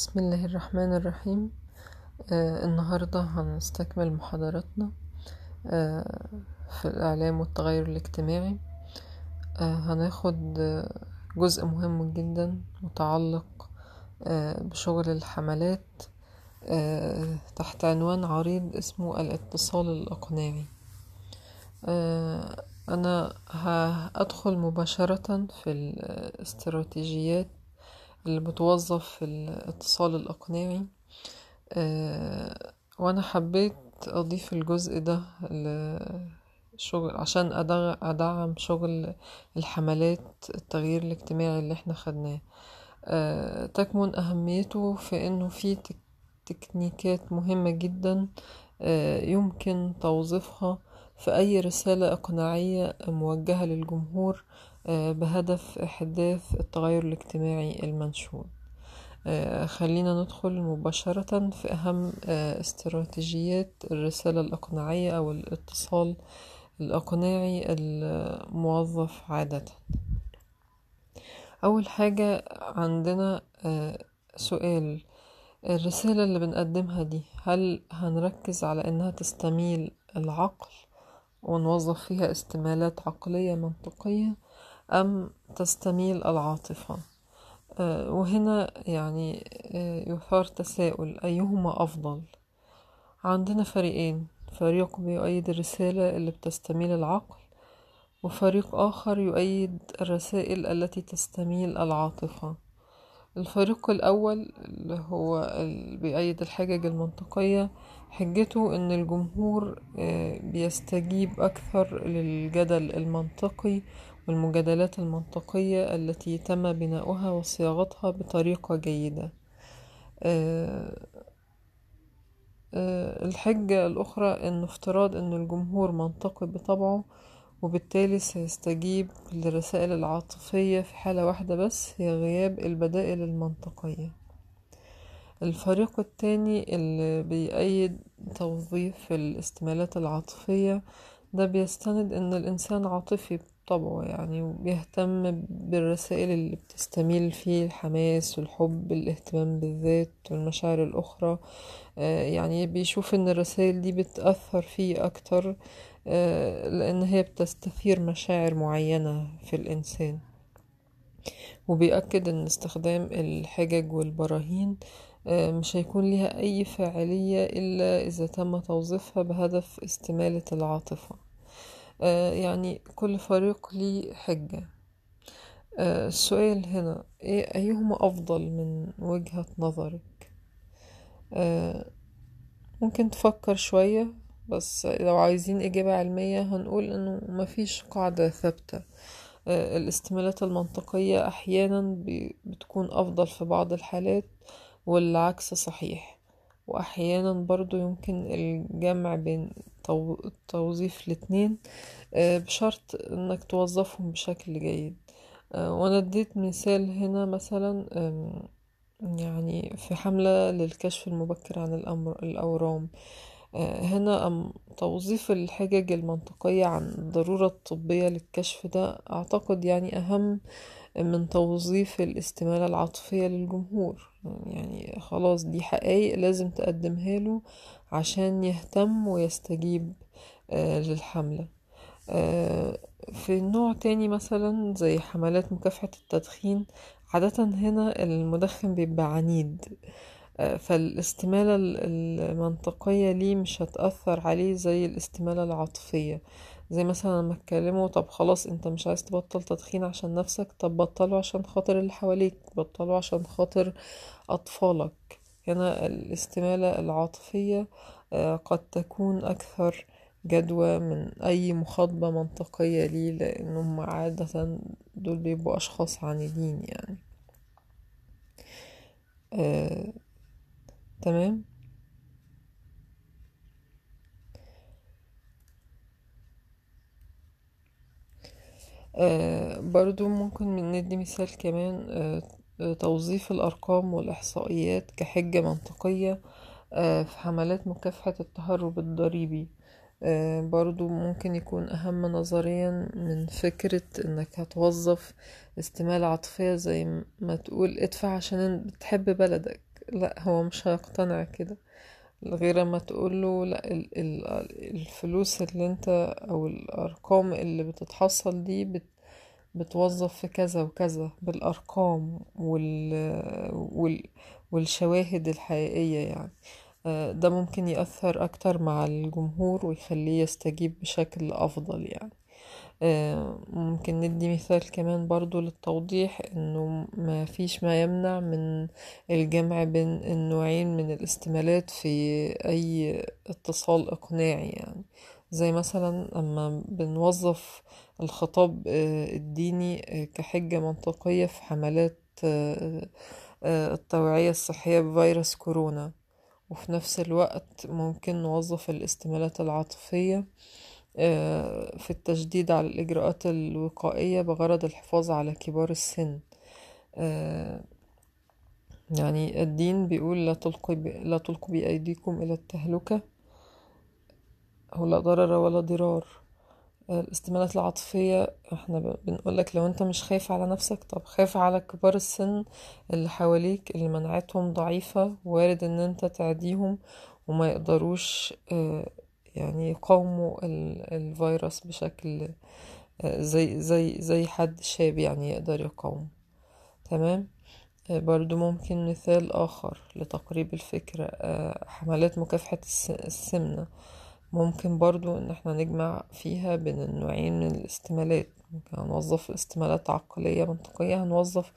بسم الله الرحمن الرحيم. آه النهاردة هنستكمل محاضراتنا آه في الإعلام والتغير الاجتماعي. آه هناخد جزء مهم جدا متعلق آه بشغل الحملات آه تحت عنوان عريض اسمه الاتصال الإقناعي. آه أنا هأدخل مباشرة في الاستراتيجيات اللي بتوظف في الاتصال الإقناعي. أه وأنا حبيت أضيف الجزء ده لشغل عشان أدعم شغل الحملات التغيير الاجتماعي اللي إحنا خدناه. أه تكمن أهميته في إنه في تكنيكات مهمة جدا أه يمكن توظيفها في أي رسالة إقناعية موجهة للجمهور. بهدف إحداث التغير الاجتماعي المنشود خلينا ندخل مباشرة في أهم استراتيجيات الرسالة الإقناعية أو الاتصال الإقناعي الموظف عادة. أول حاجة عندنا سؤال الرسالة اللي بنقدمها دي هل هنركز على إنها تستميل العقل ونوظف فيها استمالات عقلية منطقية أم تستميل العاطفة؟ أه وهنا يعني أه يثار تساؤل أيهما أفضل؟ عندنا فريقين فريق بيؤيد الرسالة اللي بتستميل العقل وفريق آخر يؤيد الرسائل التي تستميل العاطفة. الفريق الأول اللي هو بيؤيد الحجج المنطقية حجته إن الجمهور بيستجيب أكثر للجدل المنطقي والمجادلات المنطقية التي تم بناؤها وصياغتها بطريقة جيدة. الحجة الأخرى أن افتراض أن الجمهور منطقي بطبعه وبالتالي سيستجيب للرسائل العاطفية في حالة واحدة بس هي غياب البدائل المنطقية. الفريق التاني اللي بيأيد توظيف الاستمالات العاطفية ده بيستند إن الإنسان عاطفي بطبعه يعني وبيهتم بالرسائل اللي بتستميل فيه الحماس والحب الاهتمام بالذات والمشاعر الأخرى. يعني بيشوف إن الرسائل دي بتأثر فيه أكتر لأن هي بتستثير مشاعر معينة في الإنسان. وبيأكد إن استخدام الحجج والبراهين مش هيكون ليها أي فاعلية إلا إذا تم توظيفها بهدف استمالة العاطفة. يعني كل فريق ليه حجة. السؤال هنا إيه أيهما أفضل من وجهة نظرك؟ ممكن تفكر شوية بس لو عايزين إجابة علمية هنقول إنه مفيش قاعدة ثابتة. الاستمالات المنطقية أحيانا بتكون أفضل في بعض الحالات والعكس صحيح. وأحيانا برضو يمكن الجمع بين توظيف الاتنين بشرط إنك توظفهم بشكل جيد. وأنا اديت مثال هنا مثلا يعني في حملة للكشف المبكر عن الأمر الأورام. هنا توظيف الحجج المنطقية عن الضرورة الطبية للكشف ده أعتقد يعني أهم من توظيف الاستمالة العاطفية للجمهور. يعني خلاص دي حقائق لازم تقدمها له عشان يهتم ويستجيب آه للحملة. آه في نوع تاني مثلا زي حملات مكافحة التدخين عادة هنا المدخن بيبقى عنيد. آه فالاستمالة المنطقية ليه مش هتأثر عليه زي الاستمالة العاطفية. زي مثلا لما اتكلموا طب خلاص أنت مش عايز تبطل تدخين عشان نفسك طب بطله عشان خاطر اللي حواليك بطله عشان خاطر أطفالك. هنا الاستمالة العاطفية قد تكون أكثر جدوى من أي مخاطبة منطقية ليه لانهم عادة دول بيبقوا أشخاص عنيدين يعني. آه، تمام؟ آه برضو ممكن ندي مثال كمان آه توظيف الأرقام والإحصائيات كحجة منطقية آه في حملات مكافحة التهرب الضريبي. آه برضو ممكن يكون أهم نظريا من فكرة إنك هتوظف استمالة عاطفية زي ما تقول ادفع عشان بتحب بلدك. لا هو مش هيقتنع كده. غير ما تقوله لا ال- ال- الفلوس اللي انت أو الأرقام اللي بتتحصل دي بت بتوظف في كذا وكذا بالأرقام وال وال والشواهد الحقيقية يعني. آه، ده ممكن يأثر أكتر مع الجمهور ويخليه يستجيب بشكل أفضل يعني. ممكن ندي مثال كمان برضو للتوضيح إنه ما فيش ما يمنع من الجمع بين النوعين من الاستمالات في أي اتصال إقناعي يعني. زي مثلا لما بنوظف الخطاب آه، الديني آه، كحجة منطقية في حملات آه، آه، التوعية الصحية بفيروس كورونا. وفي نفس الوقت ممكن نوظف الاستمالات العاطفية آه، في التشديد على الإجراءات الوقائية بغرض الحفاظ على كبار السن آه، يعني الدين بيقول لا تلقوا. لا تلقوا بأيديكم إلى التهلكة أو لا ضرر ولا ضرار آه، الاستمالات العاطفية إحنا بنقولك لو انت مش خايف على نفسك طب خاف على كبار السن اللي حواليك اللي مناعتهم ضعيفة وارد ان انت تعديهم وما يقدروش آه، يعني يقاوموا ال- الفيروس بشكل آه، زي زي زي حد شاب يعني يقدر يقاوم تمام؟ آه، برضو ممكن مثال آخر لتقريب الفكرة آه، حملات مكافحة الس- السمنة. ممكن برضو إن إحنا نجمع فيها بين النوعين من الاستمالات. ممكن هنوظف استمالات عقلية منطقية هنوظف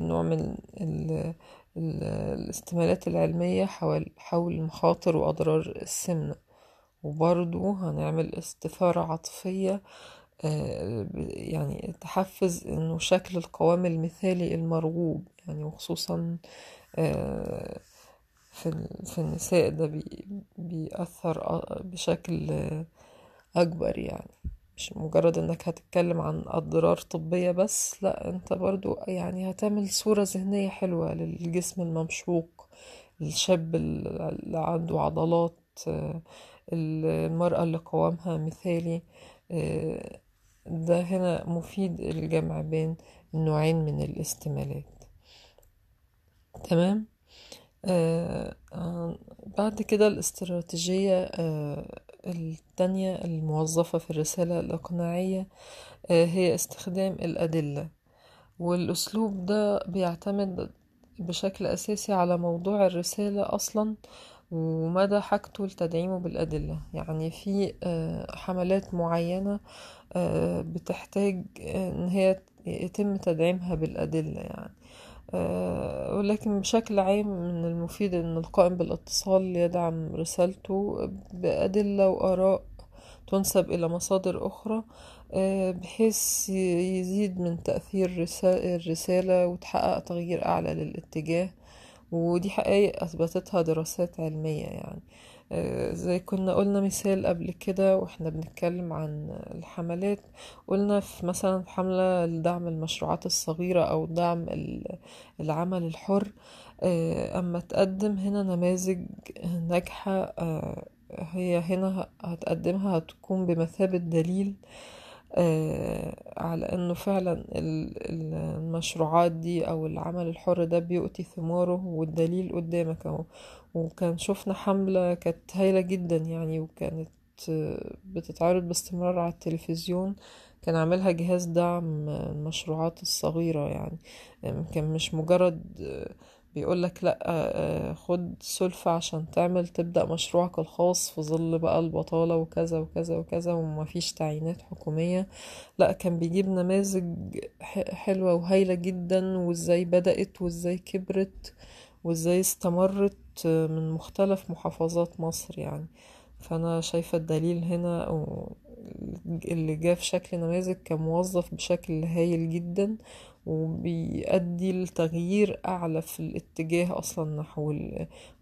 نوع من ال ال الاستمالات العلمية حول حول مخاطر وأضرار السمنة وبرضو هنعمل استثارة عاطفية آه، يعني تحفز إنه شكل القوام المثالي المرغوب يعني وخصوصا آه، في في النساء ده بي بيأثر بشكل آه، أكبر يعني. مش مجرد إنك هتتكلم عن أضرار طبية بس لأ أنت برضو يعني هتعمل صورة ذهنية حلوة للجسم الممشوق الشاب اللي عنده عضلات المرأة اللي قوامها مثالي آه، ده هنا مفيد الجمع بين النوعين من الاستمالات. تمام؟ آه آه بعد كده الاستراتيجية آه التانية الموظفة في الرسالة الإقناعية آه هي استخدام الأدلة. والأسلوب ده بيعتمد بشكل أساسي على موضوع الرسالة أصلا ومدى حاجته لتدعيمه بالأدلة. يعني في آه، حملات معينة آه، بتحتاج إن هي يتم تدعيمها بالأدلة يعني. ولكن بشكل عام من المفيد أن القائم بالاتصال يدعم رسالته بأدلة وآراء تنسب إلى مصادر أخرى آه، بحيث يزيد من تأثير رسا- الرسالة وتحقق تغيير أعلى للاتجاه ودي حقائق أثبتتها دراسات علمية يعني. آه، زي كنا قلنا مثال قبل كده وإحنا بنتكلم عن الحملات قلنا في مثلا حملة لدعم المشروعات الصغيرة أو دعم ال- العمل الحر آه، أما تقدم هنا نماذج ناجحة آه، هي هنا هتقدمها هتكون بمثابة دليل آه، على إنه فعلا ال- ال- المشروعات دي أو العمل الحر ده بيؤتي ثماره والدليل قدامك أهو. وكان شفنا حملة كانت هايلة جدا يعني وكانت آه، بتتعرض باستمرار على التلفزيون. كان عاملها جهاز دعم المشروعات الصغيرة يعني آه، كان مش مجرد آه، بيقولك لأ آه، خد سلفة عشان تعمل تبدأ مشروعك الخاص في ظل بقى البطالة وكذا وكذا وكذا ومفيش تعيينات حكومية. لأ كان بيجيب نماذج حلوة وهايلة جدا وإزاي بدأت وإزاي كبرت وإزاي استمرت من مختلف محافظات مصر يعني. فأنا شايفة الدليل هنا اللي جه في شكل نماذج كموظف بشكل هايل جدا وبيؤدي لتغيير أعلى في الاتجاه أصلا نحو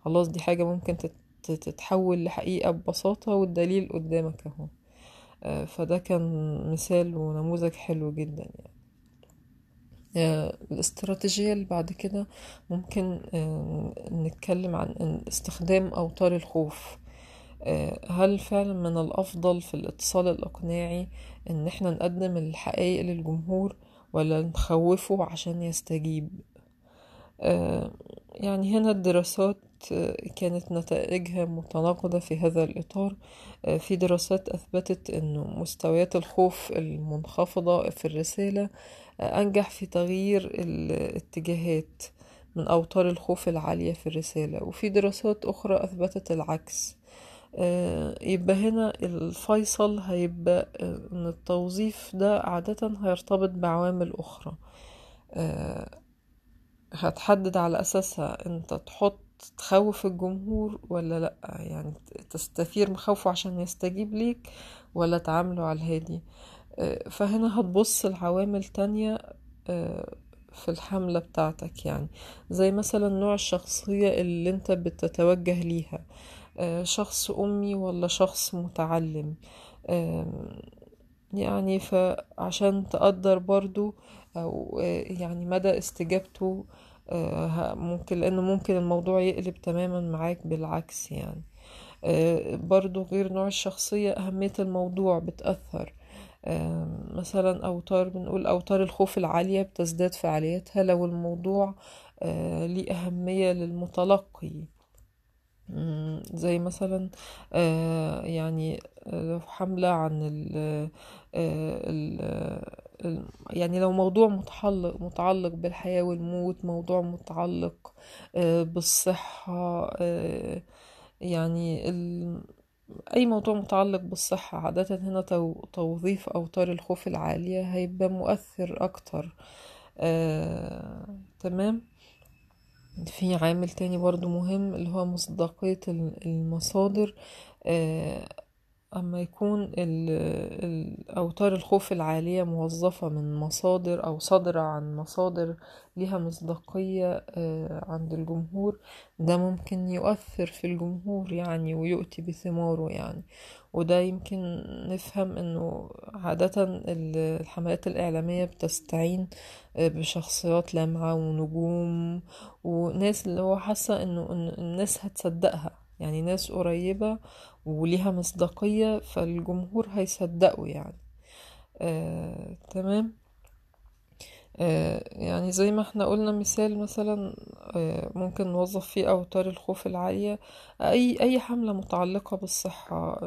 خلاص دي حاجة ممكن تت- تتحول لحقيقة ببساطة والدليل قدامك أهو. آه، فده كان مثال ونموذج حلو جدا يعني. آه، الاستراتيجية اللي بعد كده ممكن آه، نتكلم عن استخدام أوتار الخوف. هل فعلا من الأفضل في الاتصال الإقناعي إن إحنا نقدم الحقائق للجمهور ولا نخوفه عشان يستجيب. آه، يعني هنا الدراسات كانت نتائجها متناقضة في هذا الإطار. في دراسات أثبتت أن مستويات الخوف المنخفضة في الرسالة أنجح في تغيير الاتجاهات من أوتار الخوف العالية في الرسالة. وفي دراسات أخرى أثبتت العكس. يبقى هنا الفيصل هيبقى إن التوظيف ده عادة هيرتبط بعوامل أخرى. هتحدد على أساسها أنت تحط تخوف الجمهور ولا لأ؟ يعني تستثير مخاوفه عشان يستجيب ليك ولا تعامله على الهادي؟ فهنا هتبص لعوامل تانية في الحملة بتاعتك يعني. زي مثلا نوع الشخصية اللي أنت بتتوجه ليها. شخص أمي ولا شخص متعلم. يعني فعشان تقدر برضو أو يعني مدى استجابته ممكن لأنه ممكن الموضوع يقلب تماما معاك بالعكس يعني. برضو غير نوع الشخصية أهمية الموضوع بتأثر. مثلا أوتار بنقول أوتار الخوف العالية بتزداد فعاليتها لو الموضوع ليه أهمية للمتلقي. زي مثلا يعني لو حملة عن ال يعني لو موضوع متعلق متعلق بالحياة والموت موضوع متعلق بالصحة يعني أي موضوع متعلق بالصحة عادة هنا توظيف أوتار الخوف العالية هيبقى مؤثر أكتر تمام؟ في عامل تاني برضو مهم اللي هو مصداقية المصادر أما يكون أوتار الخوف العالية موظفة من مصادر أو صادرة عن مصادر لها مصداقية عند الجمهور ده ممكن يؤثر في الجمهور يعني ويؤتي بثماره يعني. وده يمكن نفهم إنه عادة الحملات الإعلامية بتستعين بشخصيات لامعة ونجوم وناس اللي هو حاسة إنه الناس هتصدقها. يعني ناس قريبة وليها مصداقية فالجمهور هيصدقوا يعني. آه، تمام. آه، يعني زي ما إحنا قلنا مثال مثلا آه، ممكن نوظف فيه أوتار الخوف العالية. أي أي حملة متعلقة بالصحة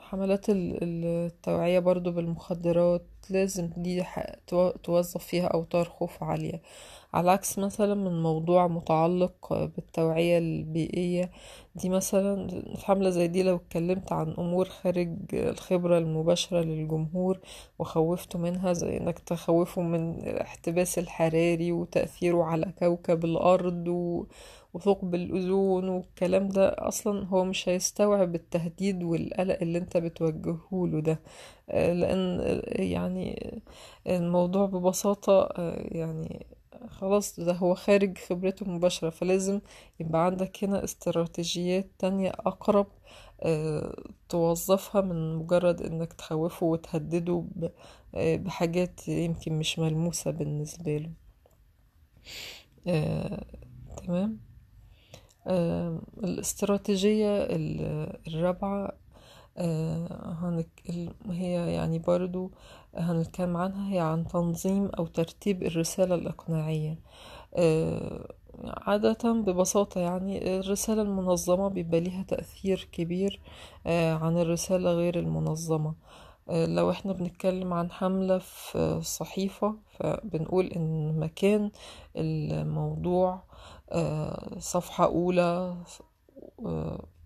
حملات التوعية برضو بالمخدرات لازم دي توظف فيها أوتار خوف عالية. على عكس مثلا من موضوع متعلق بالتوعية البيئية دي مثلا في حملة زي دي لو اتكلمت عن أمور خارج الخبرة المباشرة للجمهور وخوفته منها زي إنك تخوفه من الاحتباس الحراري وتأثيره على كوكب الأرض و... وثقب الأوزون والكلام ده أصلا هو مش هيستوعب التهديد والقلق اللي أنت بتوجهه له ده. لأن يعني الموضوع ببساطة يعني خلاص ده هو خارج خبرته المباشرة فلازم يبقى عندك هنا استراتيجيات تانية أقرب أه توظفها من مجرد إنك تخوفه وتهدده بحاجات يمكن مش ملموسة بالنسبة له. أه تمام؟ الاستراتيجية الرابعة هي يعني برضو هنتكلم عنها هي عن تنظيم أو ترتيب الرسالة الإقناعية. عادة ببساطة يعني الرسالة المنظمة بيبقى ليها تأثير كبير عن الرسالة غير المنظمة. لو إحنا بنتكلم عن حملة في صحيفة فبنقول إن مكان الموضوع صفحة أولى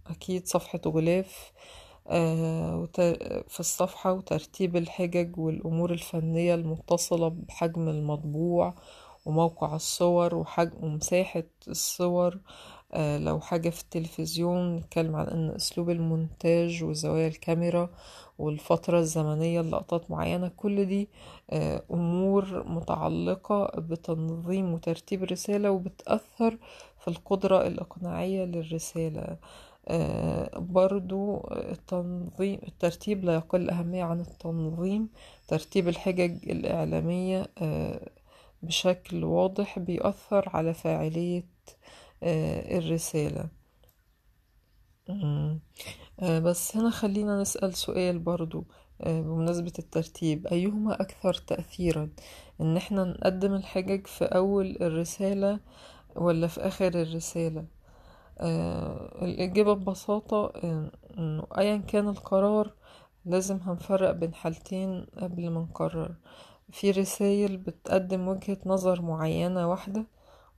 أكيد صفحة غلاف في الصفحة وترتيب الحجج والأمور الفنية المتصلة بحجم المطبوع وموقع الصور وحجم ومساحة الصور. لو حاجة في التلفزيون نتكلم عن إن أسلوب المونتاج وزوايا الكاميرا والفترة الزمنية للقطات معينة. كل دي أمور متعلقة بتنظيم وترتيب الرسالة وبتأثر في القدرة الإقناعية للرسالة. برضو التنظيم الترتيب لا يقل أهمية عن التنظيم ترتيب الحجج الإعلامية بشكل واضح بيأثر على فاعلية الرسالة. بس هنا خلينا نسأل سؤال برضو بمناسبة الترتيب أيهما أكثر تأثيرا؟ إن إحنا نقدم الحجج في أول الرسالة ولا في آخر الرسالة؟ آه الإجابة ببساطة آه، إنه أيا كان القرار لازم هنفرق بين حالتين قبل ما نقرر. في رسائل بتقدم وجهة نظر معينة واحدة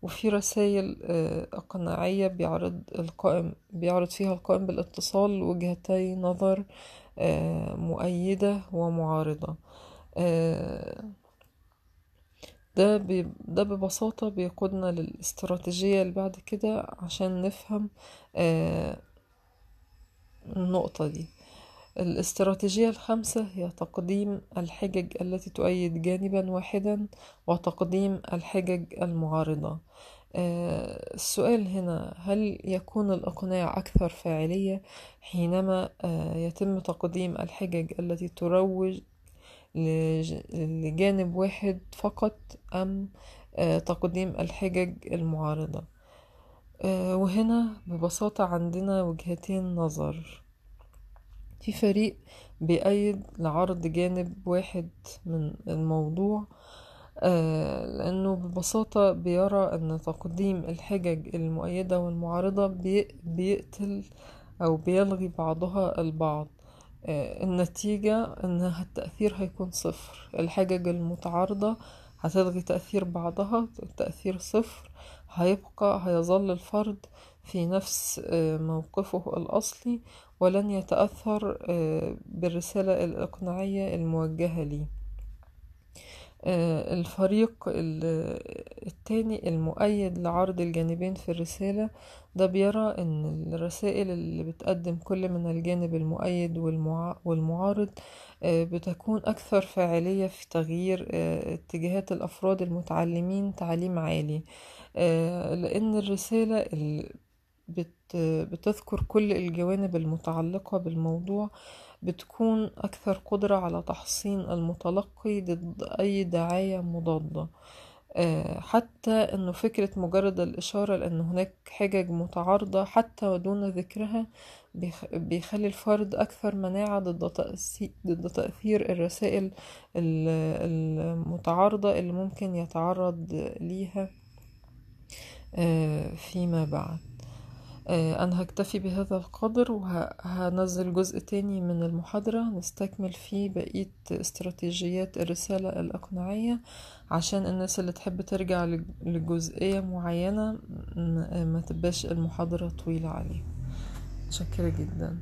وفي رسائل آه، إقناعية بيعرض القائم بيعرض فيها القائم بالاتصال وجهتي نظر آه، مؤيدة ومعارضة. آه، ده بي- ده ببساطة بيقودنا للاستراتيجية اللي بعد كده عشان نفهم آه، النقطة دي. الاستراتيجية الخامسة هي تقديم الحجج التي تؤيد جانبا واحدا وتقديم الحجج المعارضة. آه، السؤال هنا هل يكون الإقناع أكثر فاعلية حينما آه، يتم تقديم الحجج التي تروج لجانب واحد فقط أم آه، تقديم الحجج المعارضة. آه، وهنا ببساطة عندنا وجهتين نظر. في فريق بيأيد لعرض جانب واحد من الموضوع آه، لأنه ببساطة بيرى أن تقديم الحجج المؤيدة والمعارضة بي- بيقتل أو بيلغي بعضها البعض. النتيجة أن التأثير هيكون صفر. الحجج المتعارضة هتلغي تأثير بعضها التأثير صفر. هيبقى هيظل الفرد في نفس آه، موقفه الأصلي ولن يتأثر آه، بالرسالة الإقناعية الموجهة ليه. آه، الفريق ال- التاني المؤيد لعرض الجانبين في الرسالة ده بيرى إن الرسائل اللي بتقدم كل من الجانب المؤيد والمع- والمعارض آه، بتكون أكثر فاعلية في تغيير آه، اتجاهات الأفراد المتعلمين تعليم عالي آه، لأن الرسالة بتذكر كل الجوانب المتعلقة بالموضوع بتكون أكثر قدرة على تحصين المتلقي ضد أي دعاية مضادة. آه، حتى أنه فكرة مجرد الإشارة لأن هناك حجج متعارضة حتى ودون ذكرها بيخ- بيخلي الفرد أكثر مناعة ضد تأثير, الرسائل ال- المتعارضة اللي ممكن يتعرض ليها آه، فيما بعد. أنا هكتفي بهذا القدر وهنزل جزء تاني من المحاضرة نستكمل فيه بقية استراتيجيات الرسالة الإقناعية عشان الناس اللي تحب ترجع لج- لجزئية معينة ما تبقاش المحاضرة طويلة عليهم متشكرة جدا.